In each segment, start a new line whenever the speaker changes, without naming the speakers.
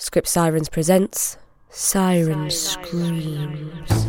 Script Sirens presents Siren Screams.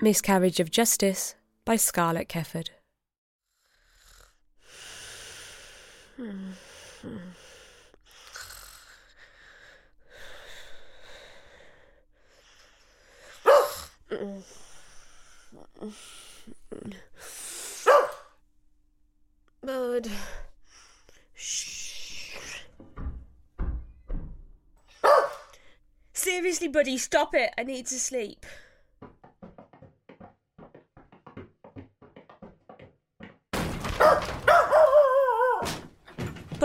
Miscarriage of Justice by Scarlett Kefford. Bud.
Seriously, buddy, stop it. I need to sleep.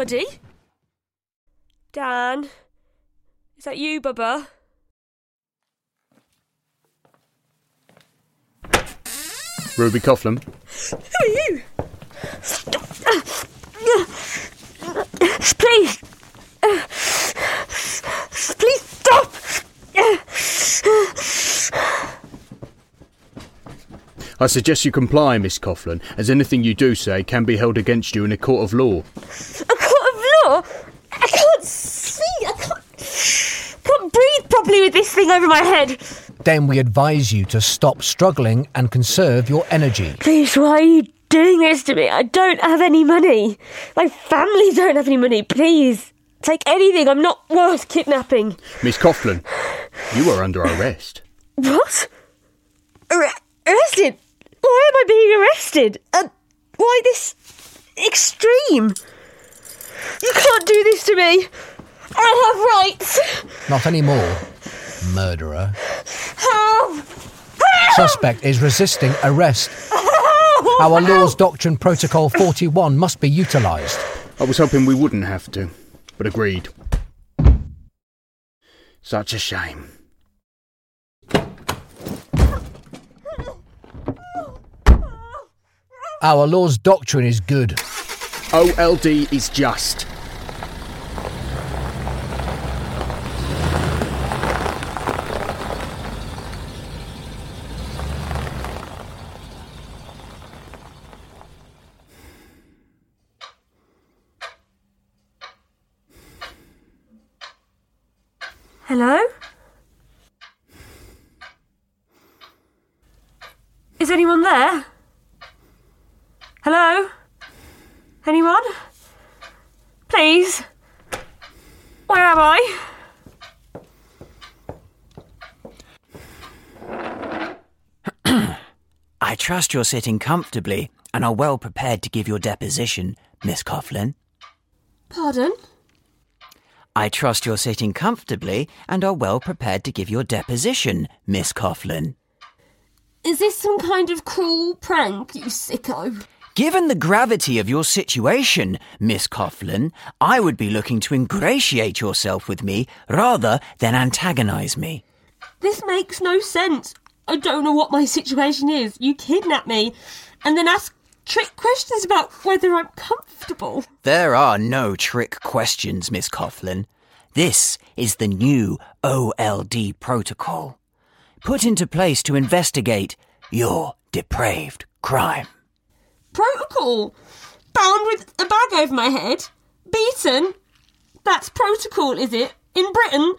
Buddy? Dan? Is that you, Bubba?
Ruby Coughlin.
Who are you? Please! Please stop!
I suggest you comply, Miss Coughlin, as anything you do say can be held against you in a court of law.
A court of law? I can't see! I can't, can't breathe properly with this thing over my head!
Then we advise you to stop struggling and conserve your energy.
Please, why are you doing this to me? I don't have any money. My family don't have any money. Please, take anything. I'm not worth kidnapping.
Miss Coughlin, you are under arrest.
What? Arre- arrested? Why am I being arrested? And why this extreme? You can't do this to me. I have rights.
Not anymore, murderer.
Help!
Suspect is resisting arrest. Our law's doctrine protocol 41 must be utilised.
I was hoping we wouldn't have to, but agreed. Such a shame.
Our law's doctrine is good.
OLD is just.
Hello? Is anyone there? Hello? Anyone? Please? Where am I?
I trust you're sitting comfortably and are well prepared to give your deposition, Miss Coughlin.
Pardon?
I trust you're sitting comfortably and are well prepared to give your deposition, Miss Coughlin.
Is this some kind of cruel prank, you sicko?
Given the gravity of your situation, Miss Coughlin, I would be looking to ingratiate yourself with me rather than antagonize me.
This makes no sense. I don't know what my situation is. You kidnap me and then ask trick questions about whether I'm comfortable.
There are no trick questions, Miss Coughlin. This is the new OLD protocol, put into place to investigate your depraved crime.
Protocol? Bound with a bag over my head? Beaten? That's protocol, is it? In Britain?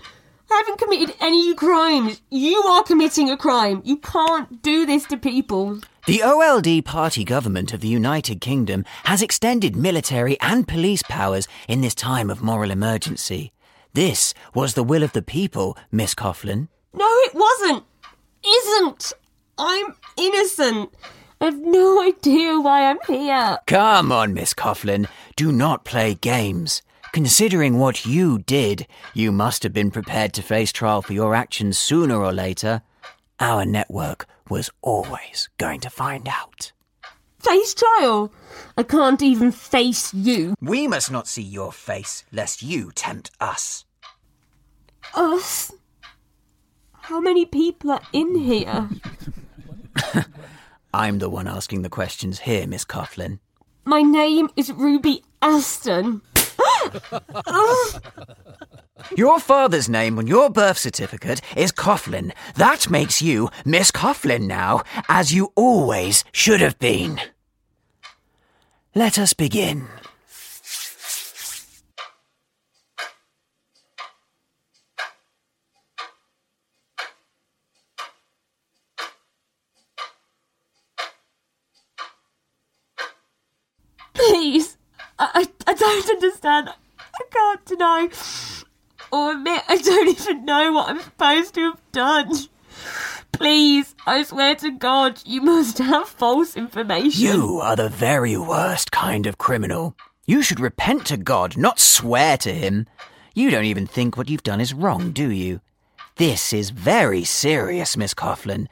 I haven't committed any crimes. You are committing a crime. You can't do this to people.
The OLD party government of the United Kingdom has extended military and police powers in this time of moral emergency. This was the will of the people, Miss Coughlin.
No, it wasn't. Isn't. I'm innocent. I've no idea why I'm here.
Come on, Miss Coughlin. Do not play games. Considering what you did, you must have been prepared to face trial for your actions sooner or later. Our network was always going to find out.
Face trial. I can't even face you.
We must not see your face, lest you tempt us.
Us? How many people are in here?
I'm the one asking the questions here, Miss Coughlin.
My name is Ruby Aston.
Your father's name on your birth certificate is Coughlin. That makes you Miss Coughlin now, as you always should have been. Let us begin.
Please, I, I, I don't understand. I can't deny or admit I don't even know what I'm supposed to have done. Please, I swear to God, you must have false information.
You are the very worst kind of criminal. You should repent to God, not swear to Him. You don't even think what you've done is wrong, do you? This is very serious, Miss Coughlin.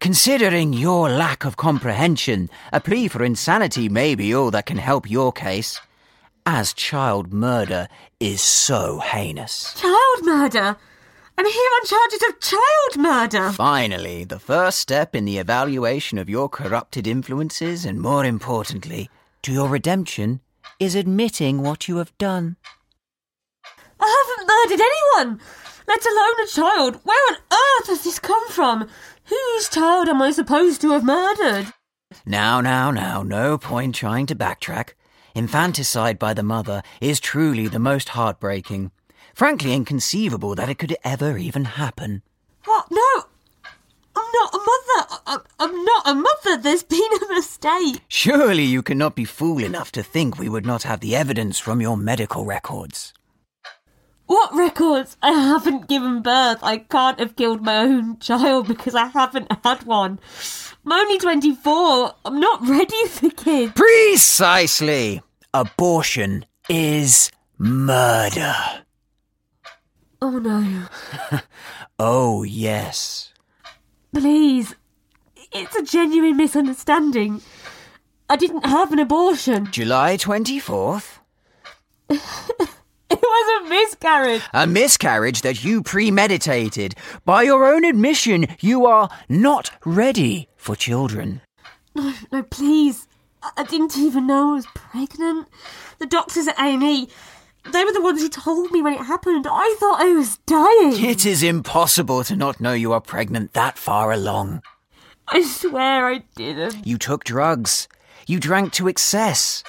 Considering your lack of comprehension, a plea for insanity may be all that can help your case. As child murder is so heinous.
Child murder? I'm here on charges of child murder.
Finally, the first step in the evaluation of your corrupted influences, and more importantly, to your redemption, is admitting what you have done.
I haven't murdered anyone, let alone a child. Where on earth has this come from? Whose child am I supposed to have murdered?
Now, now, now, no point trying to backtrack. Infanticide by the mother is truly the most heartbreaking. Frankly, inconceivable that it could ever even happen.
What? No! I'm not a mother. I'm, not a mother. There's been a mistake.
Surely you cannot be fool enough to think we would not have the evidence from your medical records.
What records? I haven't given birth. I can't have killed my own child because I haven't had one. I'm only 24. I'm not ready for kids.
Precisely! Abortion is murder.
Oh no.
Oh, yes.
Please. It's a genuine misunderstanding. I didn't have an abortion.
July 24th?
It was a miscarriage.
A miscarriage that you premeditated. By your own admission, you are not ready for children.
No, no, please. I I didn't even know I was pregnant. The doctors at A&E, they were the ones who told me when it happened. I thought I was dying.
It is impossible to not know you are pregnant that far along.
I swear I didn't.
You took drugs. You drank to excess.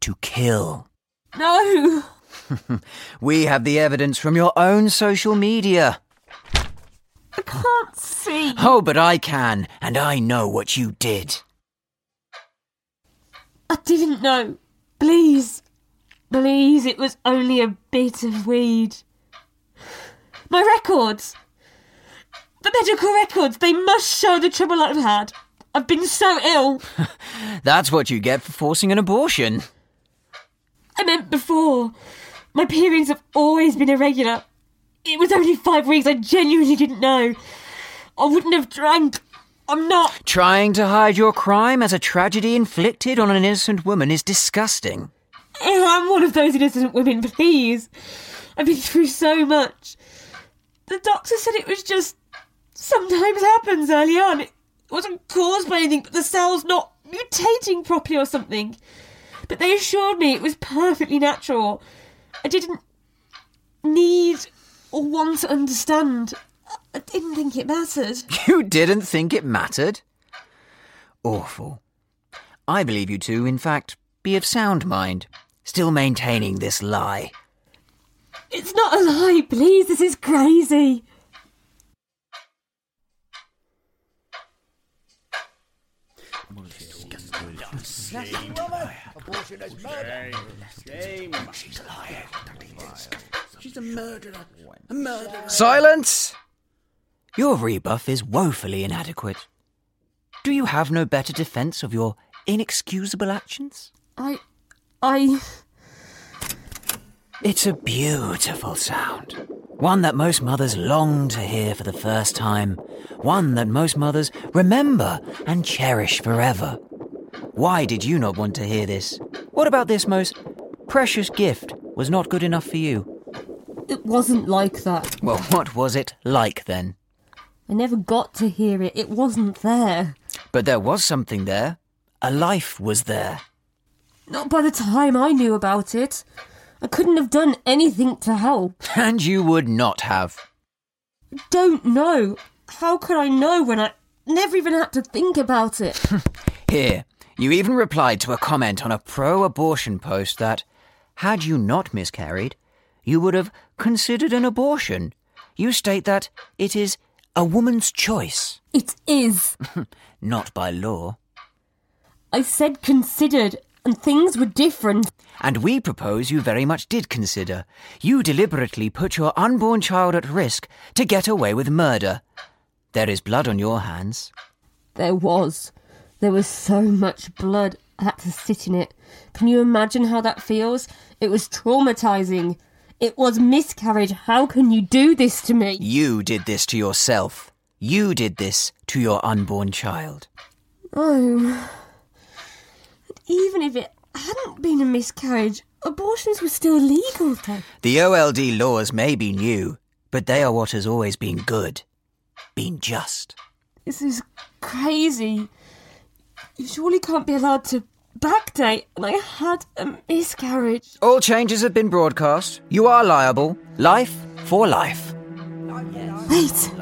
To kill.
No.
We have the evidence from your own social media.
I can't see.
Oh, but I can, and I know what you did.
I didn't know. Please. Please, it was only a bit of weed. My records. The medical records, they must show the trouble I've had. I've been so ill.
That's what you get for forcing an abortion.
I meant before. My periods have always been irregular. It was only five weeks, I genuinely didn't know. I wouldn't have drank. I'm not.
Trying to hide your crime as a tragedy inflicted on an innocent woman is disgusting.
Oh, I'm one of those innocent women, please. I've been through so much. The doctor said it was just sometimes happens early on. It wasn't caused by anything, but the cell's not mutating properly or something. But they assured me it was perfectly natural. I didn't need or want to understand. I didn't think it mattered.
You didn't think it mattered? Awful. I believe you to, in fact, be of sound mind, still maintaining this lie.
It's not a lie, please. This is crazy.
Silence! Your rebuff is woefully inadequate. Do you have no better defense of your inexcusable actions?
I. I.
It's a beautiful sound. One that most mothers long to hear for the first time. One that most mothers remember and cherish forever. Why did you not want to hear this? What about this most precious gift was not good enough for you?
It wasn't like that.
Well, what was it like then?
I never got to hear it. It wasn't there.
But there was something there. A life was there.
Not by the time I knew about it. I couldn't have done anything to help.
And you would not have.
Don't know. How could I know when I never even had to think about it?
Here, you even replied to a comment on a pro abortion post that, had you not miscarried, you would have considered an abortion. You state that it is a woman's choice,
it is.
not by law.
I said considered, and things were different.
And we propose you very much did consider. You deliberately put your unborn child at risk to get away with murder. There is blood on your hands.
There was. There was so much blood. I had to sit in it. Can you imagine how that feels? It was traumatizing. It was miscarriage. How can you do this to me?
You did this to yourself. You did this to your unborn child.
Oh. Even if it hadn't been a miscarriage, abortions were still legal then.
The OLD laws may be new, but they are what has always been good, been just.
This is crazy. You surely can't be allowed to backdate, and I had a miscarriage.
All changes have been broadcast. You are liable. Life for life.
Wait,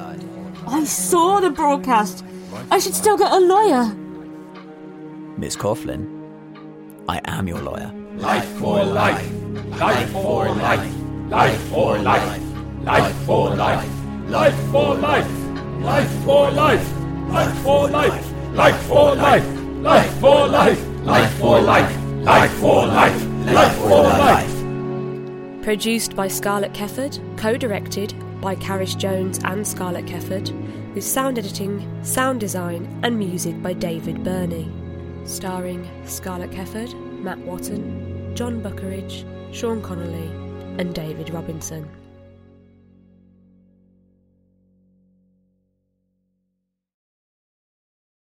I saw the broadcast. I should still get a lawyer.
Miss Coughlin, I am your lawyer.
Life for life. Life for life. Life for life. Life for life. Life for life. Life for life. Life for life. Life for life. Life for life. Life for life. Life for life. Life for life.
Produced by Scarlett Kefford, co directed by Carish Jones and Scarlett Kefford, with sound editing, sound design, and music by David Burney. Starring Scarlett Kefford, Matt Watton, John Buckeridge, Sean Connolly, and David Robinson.